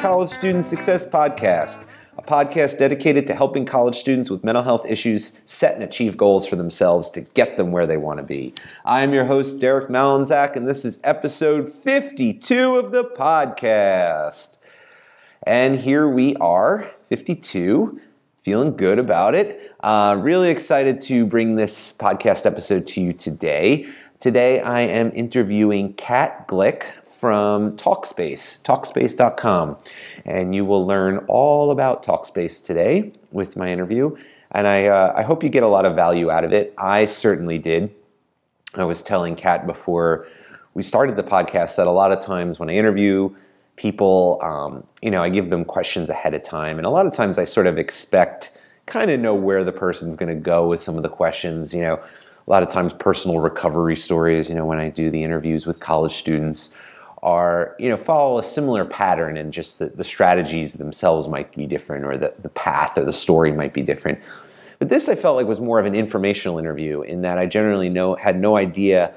College Student Success Podcast, a podcast dedicated to helping college students with mental health issues set and achieve goals for themselves to get them where they want to be. I am your host, Derek Malinzak, and this is episode 52 of the podcast. And here we are, 52, feeling good about it. Uh, really excited to bring this podcast episode to you today. Today I am interviewing Kat Glick from Talkspace, talkspace.com. And you will learn all about Talkspace today with my interview. And I, uh, I hope you get a lot of value out of it. I certainly did. I was telling Kat before we started the podcast that a lot of times when I interview people, um, you know, I give them questions ahead of time. And a lot of times I sort of expect, kind of know where the person's going to go with some of the questions. You know, a lot of times personal recovery stories, you know, when I do the interviews with college students are you know follow a similar pattern and just the, the strategies themselves might be different or the, the path or the story might be different. But this i felt like was more of an informational interview in that i generally know had no idea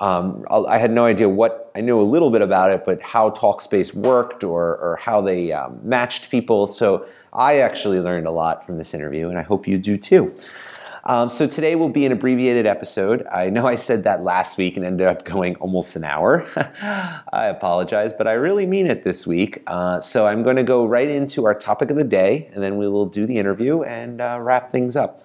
um, i had no idea what i knew a little bit about it but how talkspace worked or, or how they um, matched people. So i actually learned a lot from this interview and i hope you do too um, so today will be an abbreviated episode. I know I said that last week and ended up going almost an hour. I apologize, but I really mean it this week. Uh, so I'm going to go right into our topic of the day, and then we will do the interview and uh, wrap things up.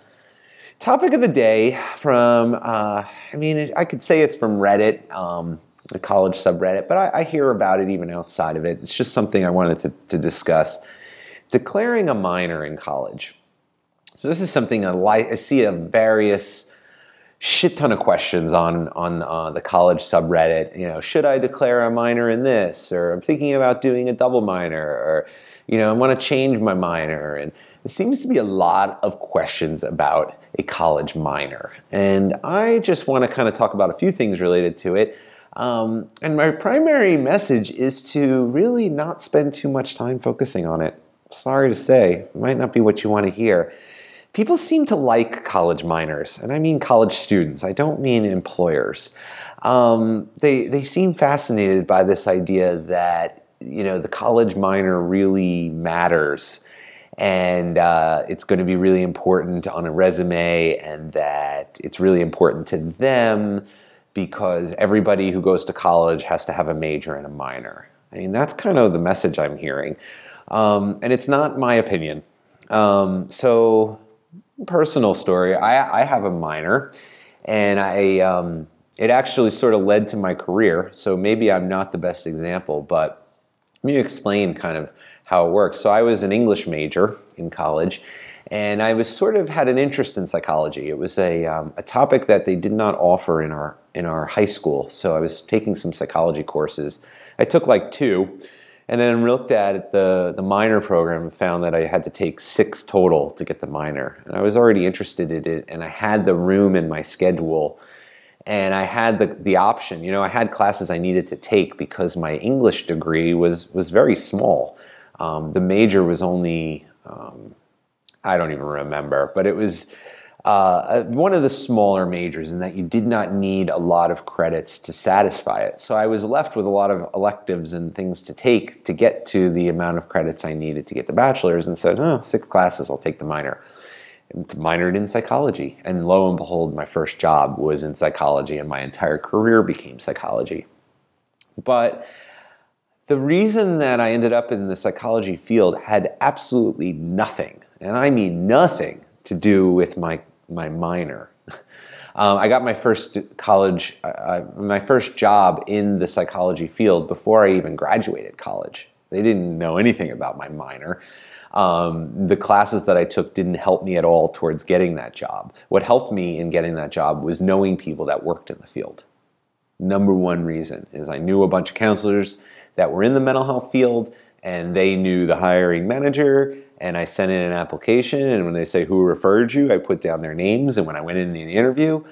Topic of the day from, uh, I mean, I could say it's from Reddit. Um, the college subreddit, but I, I, hear about it even outside of it. It's just something I wanted to, to discuss. Declaring a minor in college. So this is something I, like, I see a various shit ton of questions on on uh, the college subreddit. You know, should I declare a minor in this, or I'm thinking about doing a double minor, or you know, I want to change my minor, and it seems to be a lot of questions about a college minor, and I just want to kind of talk about a few things related to it. Um, and my primary message is to really not spend too much time focusing on it. Sorry to say, it might not be what you want to hear people seem to like college minors, and I mean college students. I don't mean employers. Um, they they seem fascinated by this idea that you know the college minor really matters, and uh, it's going to be really important on a resume, and that it's really important to them because everybody who goes to college has to have a major and a minor. I mean that's kind of the message I'm hearing, um, and it's not my opinion. Um, so personal story. I, I have a minor, and I um, it actually sort of led to my career. So maybe I'm not the best example, but let me explain kind of how it works. So I was an English major in college, and I was sort of had an interest in psychology. It was a um, a topic that they did not offer in our in our high school. So I was taking some psychology courses. I took like two and then looked at the, the minor program and found that I had to take six total to get the minor. And I was already interested in it, and I had the room in my schedule, and I had the, the option. You know, I had classes I needed to take because my English degree was, was very small. Um, the major was only, um, I don't even remember, but it was uh, one of the smaller majors in that you did not need a lot of credits to satisfy it. So I was left with a lot of electives and things to take to get to the amount of credits I needed to get the bachelor's and said, oh, six classes, I'll take the minor. And minored in psychology. And lo and behold, my first job was in psychology and my entire career became psychology. But the reason that I ended up in the psychology field had absolutely nothing, and I mean nothing, to do with my my minor. Um, I got my first college, uh, my first job in the psychology field before I even graduated college. They didn't know anything about my minor. Um, the classes that I took didn't help me at all towards getting that job. What helped me in getting that job was knowing people that worked in the field. Number one reason is I knew a bunch of counselors that were in the mental health field and they knew the hiring manager and I sent in an application. And when they say who referred you, I put down their names. And when I went in the interview,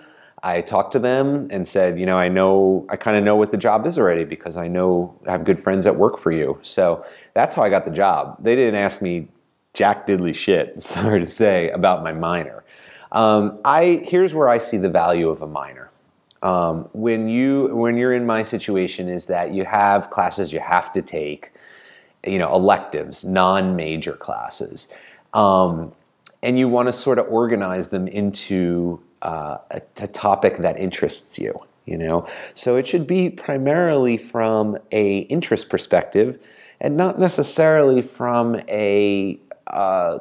I talked to them and said, you know, I know, I kind of know what the job is already because I know I have good friends that work for you. So that's how I got the job. They didn't ask me jack diddly shit, sorry to say, about my minor. Um, I here's where I see the value of a minor. Um, when you when you're in my situation, is that you have classes you have to take you know, electives, non-major classes. Um, and you want to sort of organize them into uh, a, a topic that interests you you know so it should be primarily from a interest perspective and not necessarily from a uh,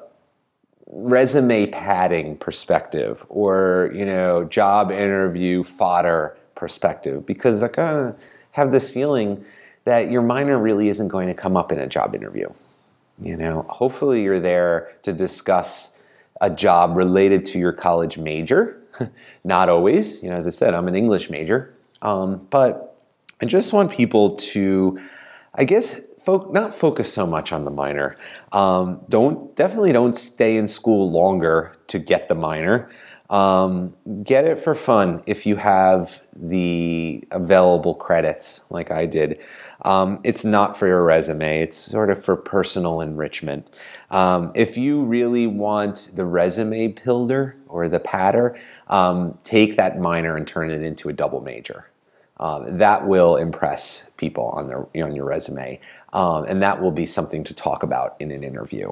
resume padding perspective or you know job interview fodder perspective because i kind of have this feeling that your minor really isn't going to come up in a job interview you know hopefully you're there to discuss a job related to your college major Not always, you know, as I said, I'm an English major, um, but I just want people to, I guess, not focus so much on the minor. Um, don't definitely don't stay in school longer to get the minor. Um, get it for fun if you have the available credits, like I did. Um, it's not for your resume, it's sort of for personal enrichment. Um, if you really want the resume builder or the patter, um, take that minor and turn it into a double major. Um, that will impress people on their on your resume, um, and that will be something to talk about in an interview.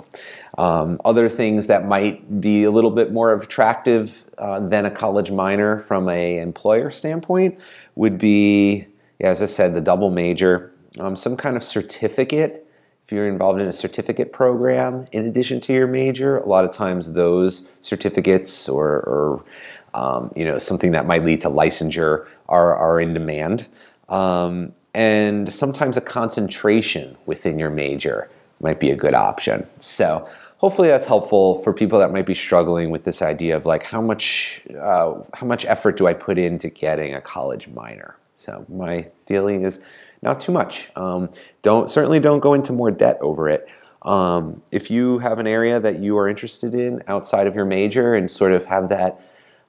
Um, other things that might be a little bit more attractive uh, than a college minor from a employer standpoint would be, as I said, the double major, um, some kind of certificate if you're involved in a certificate program in addition to your major, a lot of times those certificates or, or um, you know, something that might lead to licensure are, are in demand. Um, and sometimes a concentration within your major might be a good option. So hopefully that's helpful for people that might be struggling with this idea of like how much uh, how much effort do I put into getting a college minor. So my feeling is not too much. Um, don't certainly don't go into more debt over it. Um, if you have an area that you are interested in outside of your major and sort of have that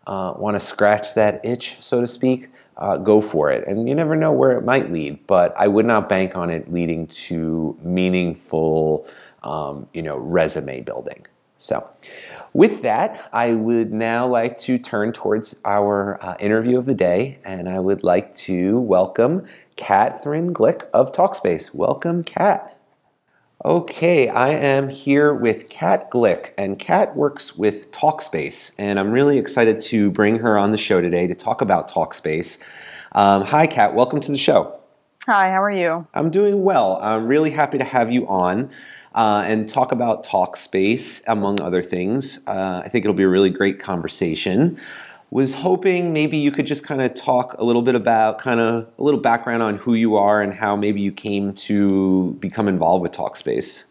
uh, want to scratch that itch, so to speak, uh, go for it. And you never know where it might lead, but I would not bank on it leading to meaningful, um, you know, resume building. So, with that, I would now like to turn towards our uh, interview of the day, and I would like to welcome Katherine Glick of Talkspace. Welcome, Kat. Okay, I am here with Kat Glick, and Kat works with Talkspace, and I'm really excited to bring her on the show today to talk about Talkspace. Um, hi, Kat. Welcome to the show. Hi, how are you? I'm doing well. I'm really happy to have you on uh, and talk about Talkspace, among other things. Uh, I think it'll be a really great conversation was hoping maybe you could just kind of talk a little bit about kind of a little background on who you are and how maybe you came to become involved with Talkspace.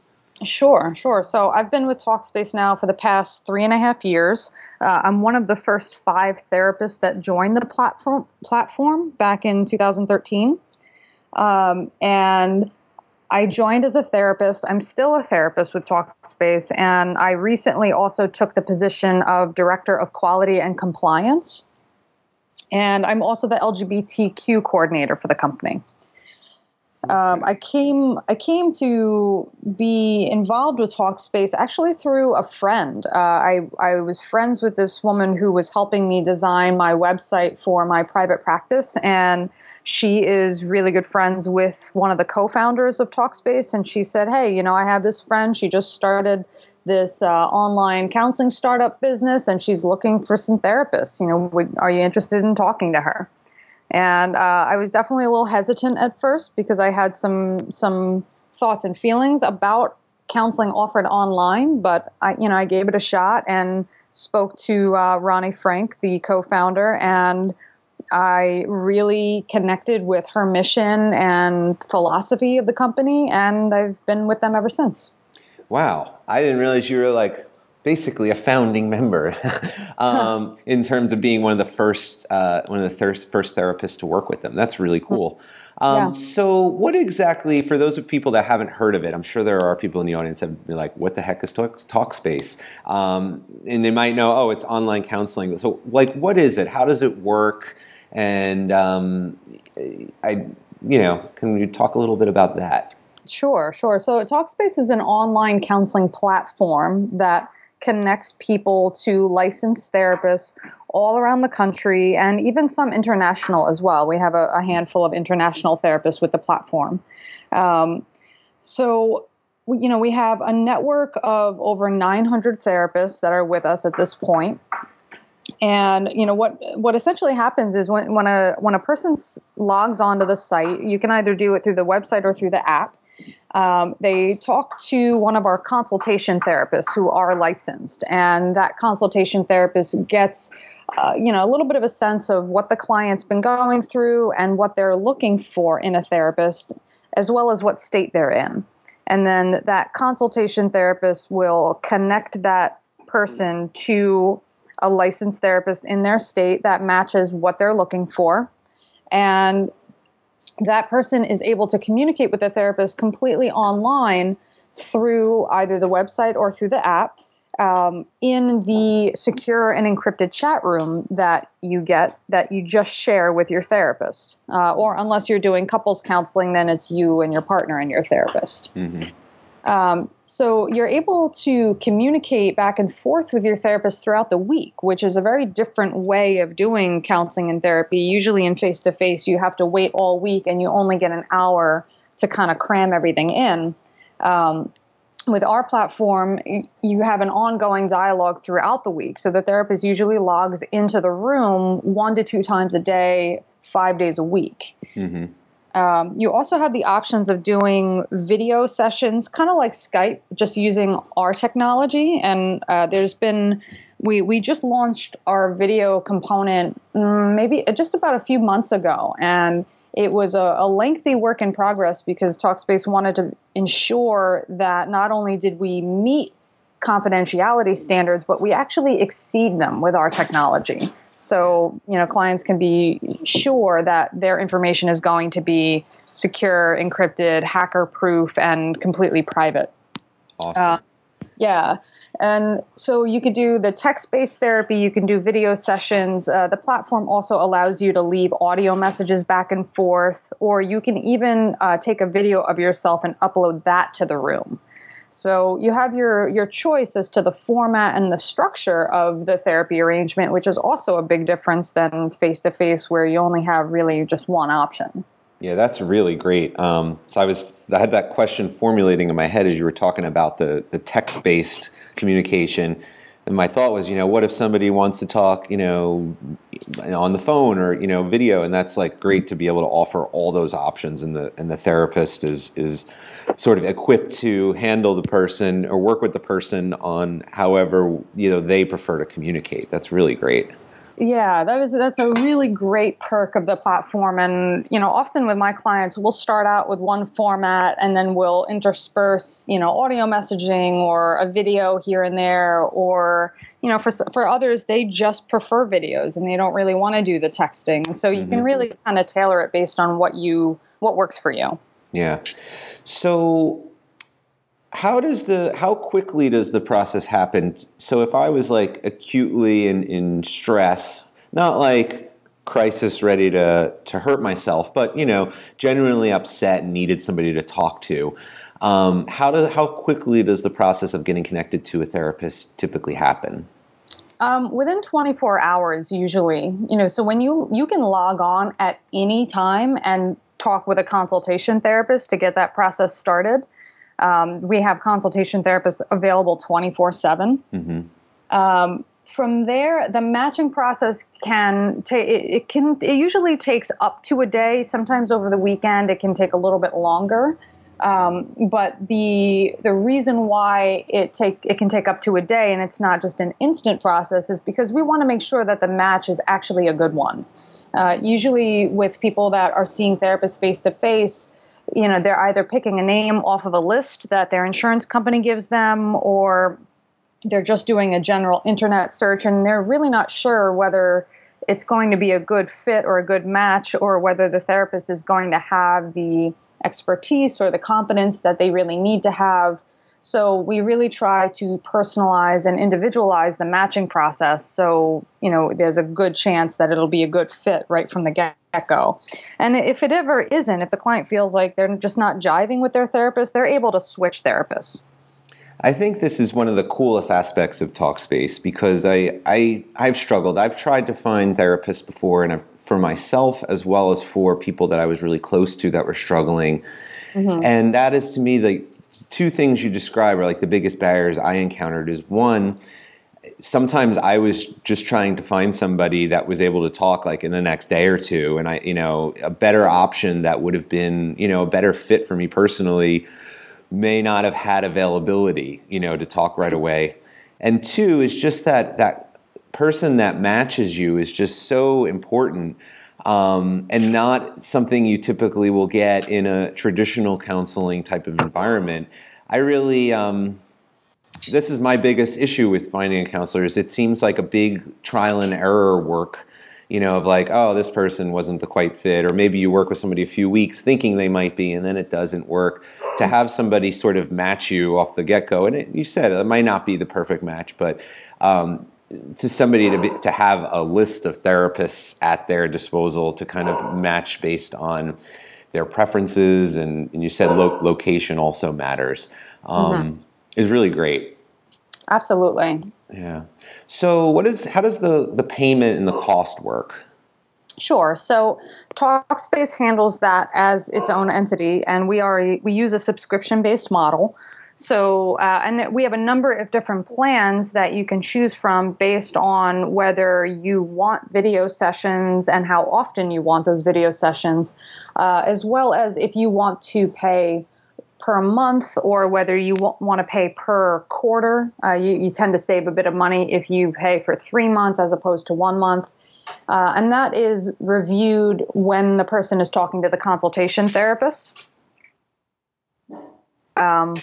Sure, sure. So I've been with Talkspace now for the past three and a half years. Uh, I'm one of the first five therapists that joined the platform platform back in 2013, um, and I joined as a therapist. I'm still a therapist with Talkspace, and I recently also took the position of Director of Quality and Compliance. And I'm also the LGBTQ coordinator for the company. Um, I came I came to be involved with Talkspace actually through a friend. Uh, I I was friends with this woman who was helping me design my website for my private practice, and she is really good friends with one of the co-founders of Talkspace, and she said, "Hey, you know, I have this friend. She just started this uh, online counseling startup business, and she's looking for some therapists. You know, would, are you interested in talking to her?" And uh, I was definitely a little hesitant at first because I had some some thoughts and feelings about counseling offered online, but I, you know, I gave it a shot and spoke to uh, Roni Frank, the co-founder, and I really connected with her mission and philosophy of the company, and I've been with them ever since. Wow, I didn't realize you were like basically a founding member um, in terms of being one of the first uh, one of the thir- first therapists to work with them. That's really hmm. cool. Um, yeah. So, what exactly, for those of people that haven't heard of it, I'm sure there are people in the audience that be like, "What the heck is Talk- Talkspace?" Um, and they might know, "Oh, it's online counseling." So, like, what is it? How does it work? And um, I, you know, can you talk a little bit about that? Sure, sure. So Talkspace is an online counseling platform that connects people to licensed therapists all around the country and even some international as well. We have a, a handful of international therapists with the platform. Um, so you know, we have a network of over 900 therapists that are with us at this point. And you know what what essentially happens is when, when a when a person logs onto the site, you can either do it through the website or through the app. Um, they talk to one of our consultation therapists who are licensed, and that consultation therapist gets uh, you know a little bit of a sense of what the client's been going through and what they're looking for in a therapist, as well as what state they're in. And then that consultation therapist will connect that person to a licensed therapist in their state that matches what they're looking for. And that person is able to communicate with the therapist completely online through either the website or through the app um, in the secure and encrypted chat room that you get that you just share with your therapist. Uh, or unless you're doing couples counseling, then it's you and your partner and your therapist. Mm-hmm. Um, so you're able to communicate back and forth with your therapist throughout the week, which is a very different way of doing counseling and therapy. Usually in face to face, you have to wait all week and you only get an hour to kind of cram everything in. Um, with our platform, you have an ongoing dialogue throughout the week. So the therapist usually logs into the room one to two times a day, five days a week. Mm-hmm. Um, you also have the options of doing video sessions, kind of like Skype, just using our technology. And uh, there's been, we, we just launched our video component mm, maybe just about a few months ago. And it was a, a, lengthy work in progress because Talkspace wanted to ensure that not only did we meet confidentiality standards, but we actually exceed them with our technology. So, you know, clients can be sure that their information is going to be secure, encrypted, hacker proof, and completely private. Awesome. Uh, yeah. And so you could do the text based therapy, you can do video sessions. Uh, the platform also allows you to leave audio messages back and forth, or you can even uh, take a video of yourself and upload that to the room. So you have your your choice as to the format and the structure of the therapy arrangement, which is also a big difference than face to face, where you only have really just one option. Yeah, that's really great. Um, so I was I had that question formulating in my head as you were talking about the the text based communication and my thought was, you know, what if somebody wants to talk, you know, on the phone or you know, video, and that's like great to be able to offer all those options, and the and the therapist is is sort of equipped to handle the person or work with the person on however you know they prefer to communicate. That's really great. Yeah, that is that's a really great perk of the platform. And you know, often with my clients, we'll start out with one format, and then we'll intersperse, you know, audio messaging or a video here and there. Or you know, for for others, they just prefer videos and they don't really want to do the texting. So you mm-hmm. can really kind of tailor it based on what you what works for you. Yeah. So how does the how quickly does the process happen? So if i was like acutely in, in stress not like crisis ready to to hurt myself but you know genuinely upset and needed somebody to talk to um, how do how quickly does the process of getting connected to a therapist typically happen? Um, within 24 hours usually. You know so when you you can log on at any time and talk with a consultation therapist to get that process started um, we have consultation therapists available 24 7. Mm-hmm. Um, from there, the matching process can take. It, it, can. It usually takes up to a day. Sometimes over the weekend, it can take a little bit longer. Um, but the the reason why it take it can take up to a day and it's not just an instant process is because we want to make sure that the match is actually a good one. Uh, usually, with people that are seeing therapists face to face, you know they're either picking a name off of a list that their insurance company gives them or they're just doing a general internet search and they're really not sure whether it's going to be a good fit or a good match or whether the therapist is going to have the expertise or the competence that they really need to have so we really try to personalize and individualize the matching process. So, you know, there's a good chance that it'll be a good fit right from the get go. And if it ever isn't, if the client feels like they're just not jiving with their therapist, they're able to switch therapists. I think this is one of the coolest aspects of Talkspace because I, I I've struggled. I've tried to find therapists before, and I've, for myself as well as for people that I was really close to that were struggling. Mm-hmm. And that is to me the two things you describe are like the biggest barriers I encountered is one, sometimes I was just trying to find somebody that was able to talk like in the next day or two, and I, you know, a better option that would have been, you know, a better fit for me personally may not have had availability, you know, to talk right away. And two is just that that person that matches you is just so important. Um, and not something you typically will get in a traditional counseling type of environment. I really, um, this is my biggest issue with finding a counselor is it seems like a big trial and error work you know of like oh this person wasn't the quite fit or maybe you work with somebody a few weeks thinking they might be and then it doesn't work to have somebody sort of match you off the get-go and it, you said it might not be the perfect match but um, to somebody to be, to have a list of therapists at their disposal to kind of match based on their preferences and, and you said lo- location also matters um, mm-hmm. is really great Absolutely. Yeah. So, what is how does the the payment and the cost work? Sure. So Talkspace handles that as its own entity, and we are we use a subscription based model. So, uh, and we have a number of different plans that you can choose from based on whether you want video sessions and how often you want those video sessions, uh, as well as if you want to pay per month or whether you want to pay per quarter. Uh, you, you, tend to save a bit of money if you pay for three months as opposed to one month. Uh, and that is reviewed when the person is talking to the consultation therapist. Um,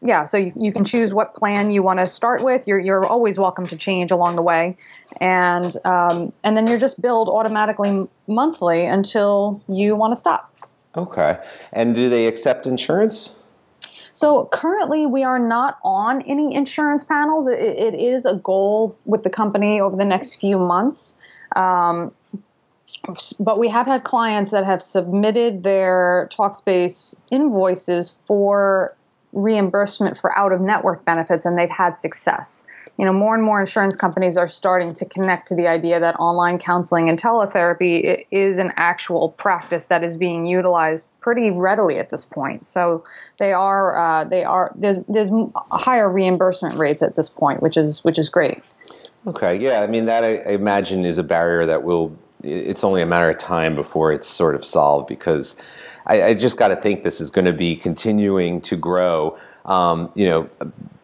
yeah, so you, you, can choose what plan you want to start with. You're, you're always welcome to change along the way. And, um, and then you're just billed automatically monthly until you want to stop. Okay. And do they accept insurance? So currently, we are not on any insurance panels. it, it is a goal with the company over the next few months. Um, but we have had clients that have submitted their Talkspace invoices for reimbursement for out of network benefits and they've had success you know, more and more insurance companies are starting to connect to the idea that online counseling and teletherapy is an actual practice that is being utilized pretty readily at this point. So they are uh, they are there's there's higher reimbursement rates at this point, which is which is great. Okay, yeah, I mean that I, I imagine is a barrier that will. It's only a matter of time before it's sort of solved because I, I just got to think this is going to be continuing to grow. Um, you know,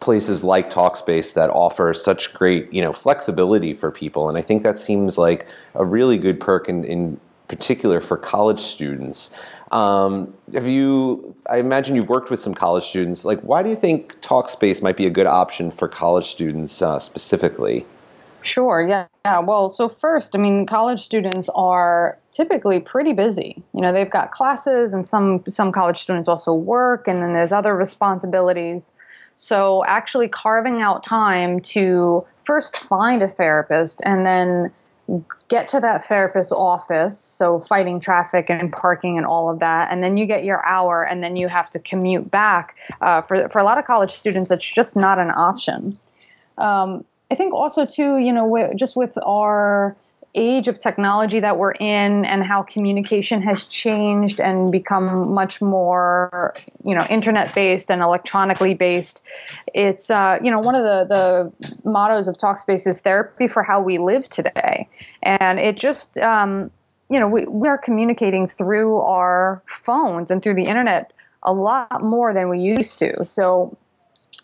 places like Talkspace that offer such great you know flexibility for people, and I think that seems like a really good perk in, in particular for college students. Um, have you? I imagine you've worked with some college students. Like, why do you think Talkspace might be a good option for college students uh, specifically? Sure. Yeah. Yeah. Well, so first, I mean, college students are typically pretty busy. You know, they've got classes, and some some college students also work, and then there's other responsibilities. So actually, carving out time to first find a therapist, and then get to that therapist's office. So fighting traffic and parking and all of that, and then you get your hour, and then you have to commute back. Uh, for for a lot of college students, that's just not an option. Um, I think also too, you know, just with our age of technology that we're in and how communication has changed and become much more you know internet based and electronically based it's uh, you know one of the the mottos of talkspace is therapy for how we live today. And it just um, you know we, we are communicating through our phones and through the internet a lot more than we used to. So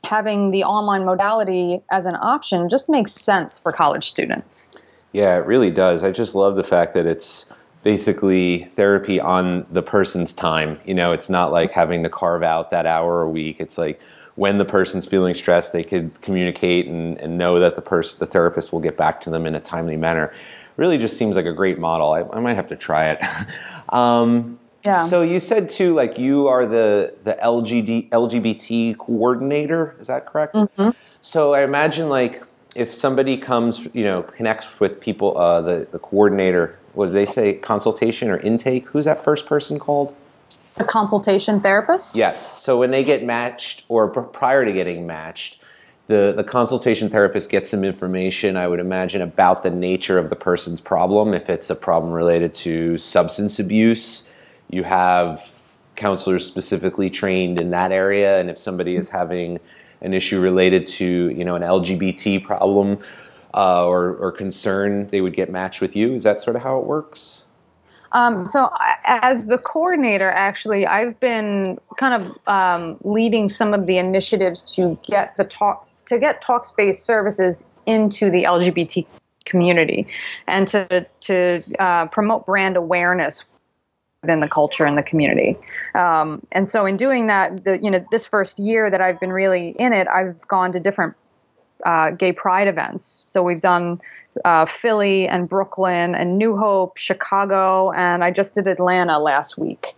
having the online modality as an option just makes sense for college students. Yeah, it really does. I just love the fact that it's basically therapy on the person's time. You know, it's not like having to carve out that hour a week. It's like when the person's feeling stressed, they could communicate and, and know that the person, the therapist will get back to them in a timely manner. Really just seems like a great model. I, I might have to try it. um, yeah. So you said too, like you are the the LGD, LGBT coordinator. Is that correct? Mm-hmm. So I imagine like if somebody comes, you know, connects with people, uh, the the coordinator. What do they say? Consultation or intake? Who's that first person called? A consultation therapist. Yes. So when they get matched, or prior to getting matched, the, the consultation therapist gets some information, I would imagine, about the nature of the person's problem. If it's a problem related to substance abuse, you have counselors specifically trained in that area, and if somebody is having an issue related to you know an LGBT problem uh, or, or concern, they would get matched with you. Is that sort of how it works? Um, so, as the coordinator, actually, I've been kind of um, leading some of the initiatives to get the talk to get Talkspace services into the LGBT community and to to uh, promote brand awareness within the culture and the community. Um, and so, in doing that, the, you know, this first year that I've been really in it, I've gone to different uh, gay pride events. So we've done uh, Philly and Brooklyn and New Hope, Chicago, and I just did Atlanta last week.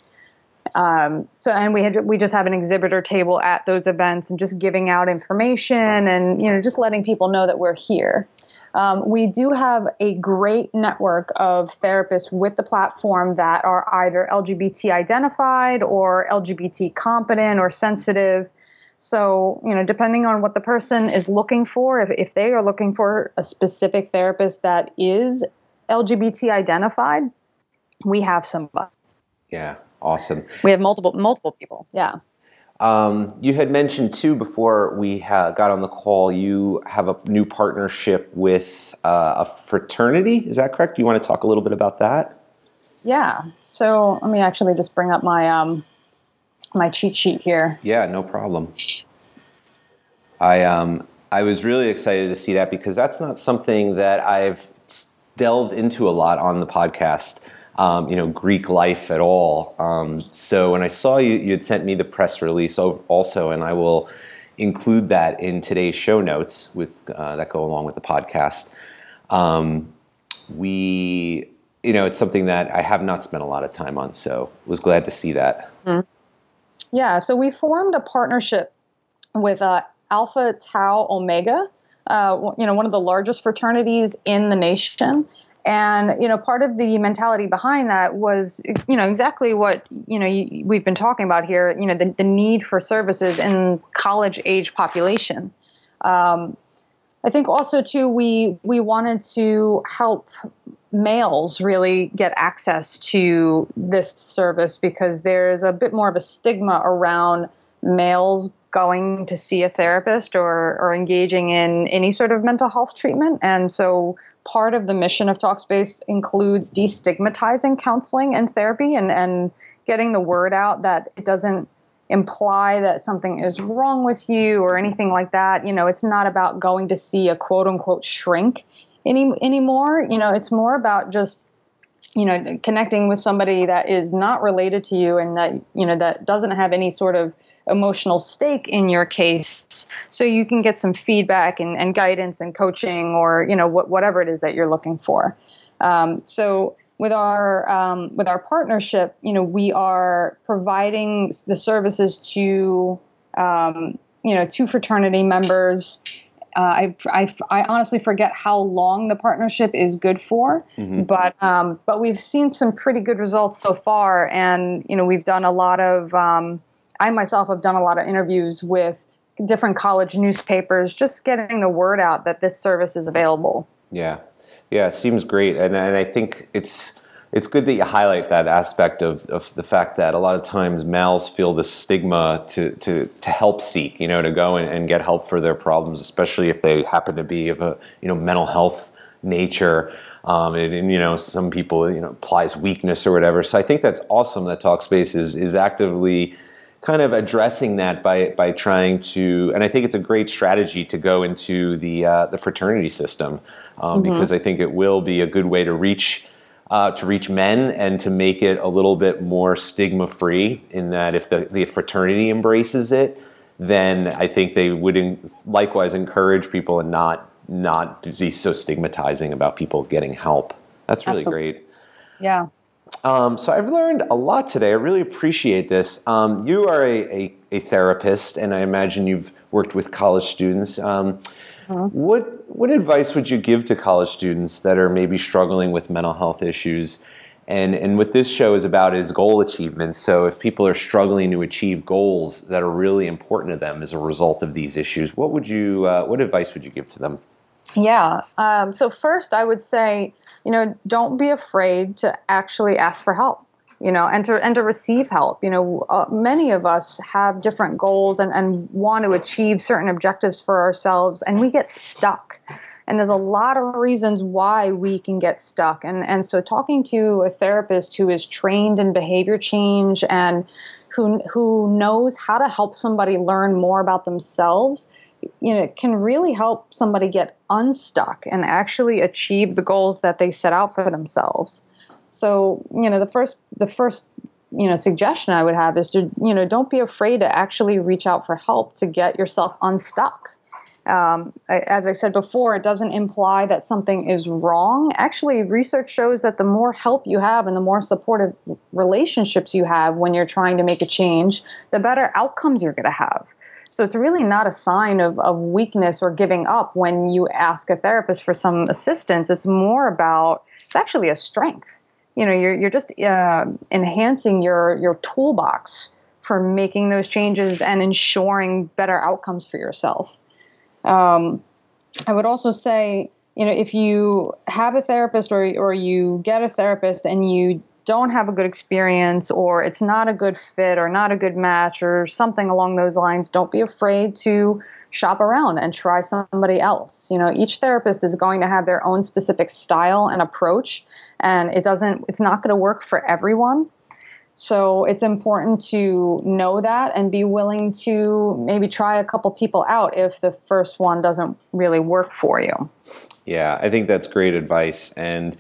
Um, so and we had we just have an exhibitor table at those events and just giving out information and you know just letting people know that we're here. Um, we do have a great network of therapists with the platform that are either LGBT identified or LGBT competent or sensitive. So, you know, depending on what the person is looking for, if, if they are looking for a specific therapist that is LGBT identified, we have somebody. Yeah, awesome. We have multiple multiple people. Yeah. Um, you had mentioned too before we ha- got on the call. You have a new partnership with uh, a fraternity. Is that correct? You want to talk a little bit about that? Yeah. So let me actually just bring up my um, my cheat sheet here. Yeah, no problem. I um, I was really excited to see that because that's not something that I've delved into a lot on the podcast. Um, you know, Greek life at all. Um, so when I saw you, you had sent me the press release also, and I will include that in today's show notes with uh, that go along with the podcast. Um, we, you know, it's something that I have not spent a lot of time on, so was glad to see that. Mm-hmm. Yeah, so we formed a partnership with uh, Alpha Tau Omega, uh, you know, one of the largest fraternities in the nation. And you know, part of the mentality behind that was, you know, exactly what you know you, we've been talking about here. You know, the, the need for services in college age population. Um, I think also too we we wanted to help males really get access to this service because there's a bit more of a stigma around males going to see a therapist or, or engaging in any sort of mental health treatment. And so part of the mission of Talkspace includes destigmatizing counseling and therapy and, and getting the word out that it doesn't imply that something is wrong with you or anything like that. You know, it's not about going to see a quote unquote shrink any anymore. You know, it's more about just you know connecting with somebody that is not related to you and that you know that doesn't have any sort of emotional stake in your case so you can get some feedback and, and guidance and coaching or you know wh- whatever it is that you're looking for um, so with our um, with our partnership you know we are providing the services to um, you know to fraternity members uh, I, I, I, honestly forget how long the partnership is good for, mm-hmm. but um, but we've seen some pretty good results so far, and you know we've done a lot of. Um, I myself have done a lot of interviews with different college newspapers, just getting the word out that this service is available. Yeah, yeah, it seems great, and and I think it's it's good that you highlight that aspect of, of the fact that a lot of times males feel the stigma to, to, to help seek, you know, to go and, and get help for their problems, especially if they happen to be of a, you know, mental health nature. Um, and, and, you know, some people, you know, implies weakness or whatever. So I think that's awesome that Talkspace is, is actively kind of addressing that by, by trying to, and I think it's a great strategy to go into the, uh, the fraternity system um, mm-hmm. because I think it will be a good way to reach uh, to reach men and to make it a little bit more stigma free in that if the, the fraternity embraces it, then I think they would in, likewise encourage people and not not be so stigmatizing about people getting help. That's really Absolutely. great. Yeah. Um, so I've learned a lot today. I really appreciate this. Um, you are a, a, a, therapist, and I imagine you've worked with college students. Um, uh-huh. What what advice would you give to college students that are maybe struggling with mental health issues? And and what this show is about is goal achievement. So if people are struggling to achieve goals that are really important to them as a result of these issues, what would you uh, what advice would you give to them? Yeah. Um, so first, I would say you know don't be afraid to actually ask for help you know, and to and to receive help. You know, uh, many of us have different goals and and want to achieve certain objectives for ourselves, and we get stuck. And there's a lot of reasons why we can get stuck. And and so talking to a therapist who is trained in behavior change and who who knows how to help somebody learn more about themselves you know can really help somebody get unstuck and actually achieve the goals that they set out for themselves so you know the first the first you know suggestion i would have is to you know don't be afraid to actually reach out for help to get yourself unstuck um, as I said before, it doesn't imply that something is wrong. Actually, research shows that the more help you have and the more supportive relationships you have when you're trying to make a change, the better outcomes you're going to have. So it's really not a sign of, of weakness or giving up when you ask a therapist for some assistance. It's more about, it's actually a strength. You know, you're, you're just uh, enhancing your, your toolbox for making those changes and ensuring better outcomes for yourself. Um, I would also say, you know, if you have a therapist or, or you get a therapist and you don't have a good experience or it's not a good fit or not a good match or something along those lines, don't be afraid to shop around and try somebody else. You know, each therapist is going to have their own specific style and approach and it doesn't it's not going to work for everyone. So it's important to know that and be willing to maybe try a couple people out if the first one doesn't really work for you. Yeah, I think that's great advice. And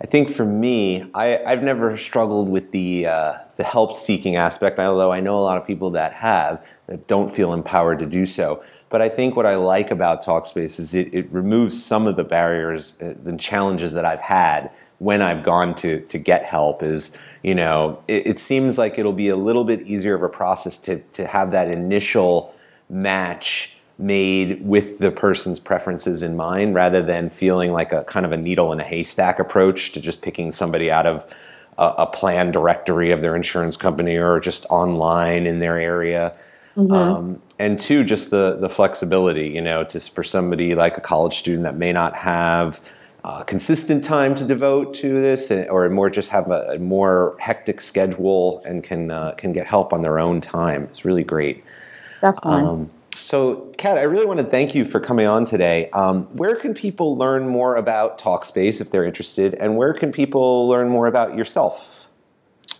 I think for me, I, have never struggled with the uh, the help seeking aspect, although I know a lot of people that have that don't feel empowered to do so. But I think what I like about Talkspace is it, it removes some of the barriers and uh, challenges that I've had when I've gone to to get help is, you know, it, it, seems like it'll be a little bit easier of a process to to have that initial match made with the person's preferences in mind rather than feeling like a kind of a needle in a haystack approach to just picking somebody out of a, a plan directory of their insurance company or just online in their area. Mm-hmm. Um, and two, just the the flexibility, you know, just for somebody like a college student that may not have uh, consistent time to devote to this, or more just have a, a more hectic schedule and can uh, can get help on their own time. It's really great. Definitely. Um, so, Kat, I really want to thank you for coming on today. Um, where can people learn more about Talkspace if they're interested, and where can people learn more about yourself?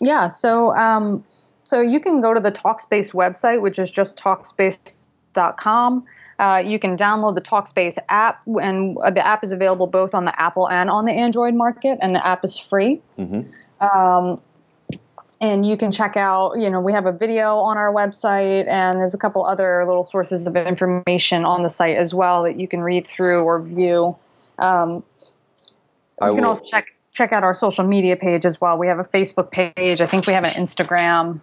Yeah, so um, so you can go to the Talkspace website, which is just talkspace.com. Uh, you can download the Talkspace app, and the app is available both on the Apple and on the Android market, and the app is free. Mm-hmm. Um, and you can check out, you know, we have a video on our website, and there's a couple other little sources of information on the site as well that you can read through or view. Um, you can also check check out our social media page as well. We have a Facebook page. I think we have an Instagram.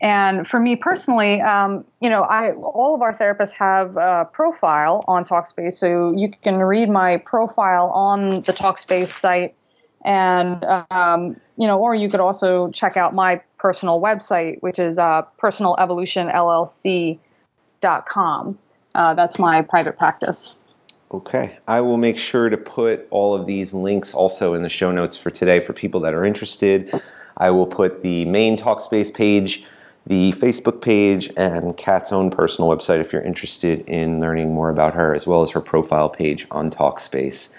And for me personally, um, you know, I all of our therapists have a profile on Talkspace, so you can read my profile on the Talkspace site, and um, you know, or you could also check out my personal website, which is uh, personalevolutionllc.com. Uh, that's my private practice. Okay. I will make sure to put all of these links also in the show notes for today for people that are interested. I will put the main Talkspace page the Facebook page and Kat's own personal website if you're interested in learning more about her, as well as her profile page on Talkspace.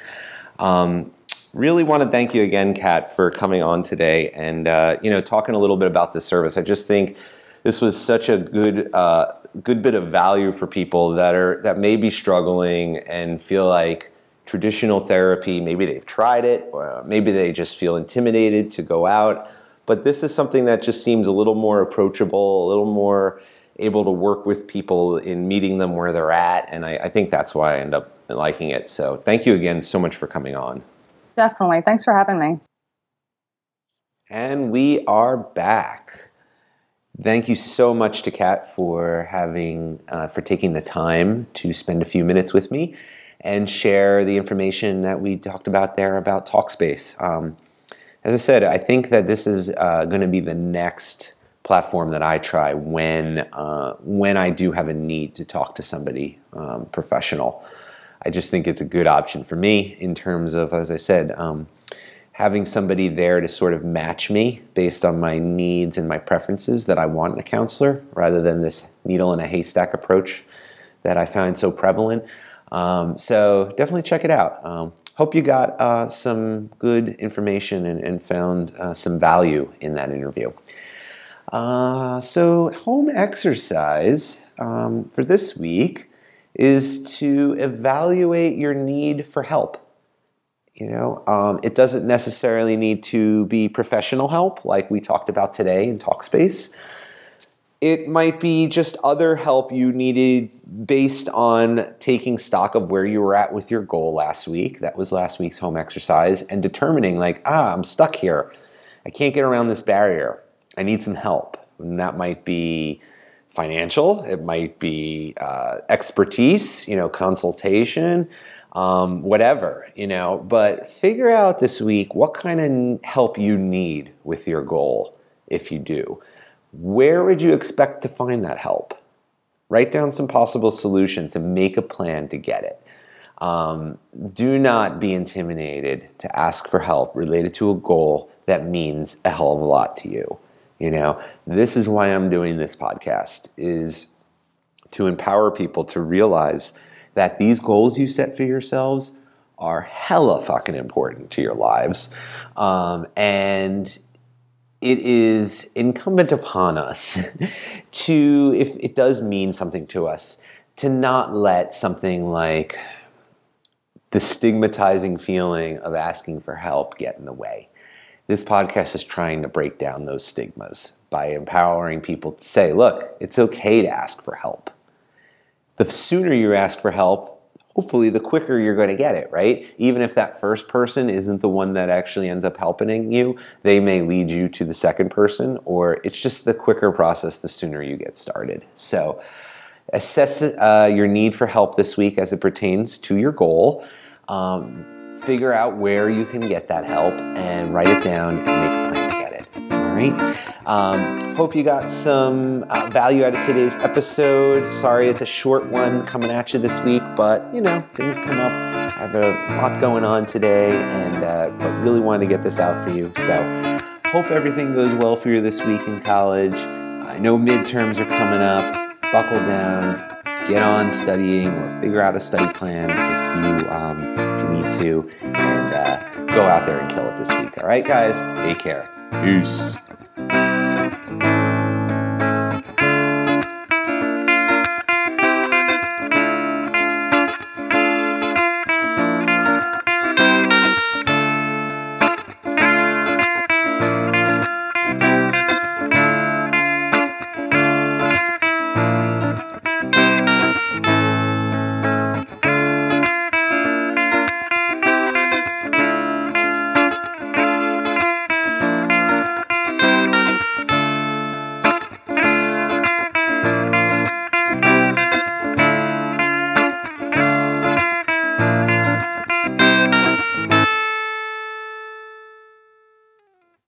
Um, really want to thank you again, Kat, for coming on today and uh, you know talking a little bit about the service. I just think this was such a good uh, good bit of value for people that are that may be struggling and feel like traditional therapy maybe they've tried it or maybe they just feel intimidated to go out but this is something that just seems a little more approachable, a little more able to work with people in meeting them where they're at. And I, I think that's why I end up liking it. So thank you again so much for coming on. Definitely. Thanks for having me. And we are back. Thank you so much to Kat for having uh, for taking the time to spend a few minutes with me and share the information that we talked about there about Talkspace. Um, as I said, I think that this is uh, going to be the next platform that I try when uh, when I do have a need to talk to somebody um, professional. I just think it's a good option for me in terms of, as I said, um, having somebody there to sort of match me based on my needs and my preferences that I want in a counselor rather than this needle in a haystack approach that I find so prevalent. Um, so definitely check it out. Um, hope you got uh, some good information and, and found uh, some value in that interview. Uh, so, home exercise um, for this week is to evaluate your need for help. You know, um, it doesn't necessarily need to be professional help like we talked about today in Talkspace. It might be just other help you needed based on taking stock of where you were at with your goal last week. That was last week's home exercise, and determining, like, ah, I'm stuck here. I can't get around this barrier. I need some help. And that might be financial, it might be uh, expertise, you know, consultation, um, whatever, you know. But figure out this week what kind of help you need with your goal if you do. Where would you expect to find that help? Write down some possible solutions and make a plan to get it. Um, do not be intimidated to ask for help related to a goal that means a hell of a lot to you. You know, this is why I'm doing this podcast is to empower people to realize that these goals you set for yourselves are hella fucking important to your lives. Um, and it is incumbent upon us to, if it does mean something to us, to not let something like the stigmatizing feeling of asking for help get in the way. This podcast is trying to break down those stigmas by empowering people to say, look, it's okay to ask for help. The sooner you ask for help, hopefully the quicker you're going to get it, right? Even if that first person isn't the one that actually ends up helping you, they may lead you to the second person, or it's just the quicker process the sooner you get started. So, assess uh, your need for help this week as it pertains to your goal. Um, figure out where you can get that help and write it down and make a plan to get it. All right. Um, hope you got some uh, value out of today's episode. Sorry, it's a short one coming at you this week, but you know things come up. I have a lot going on today, and uh, but really wanted to get this out for you. So hope everything goes well for you this week in college. I know midterms are coming up. Buckle down get on studying or figure out a study plan if you, um, need to, and uh, go out there and kill it this week. All right, guys, take care. Peace.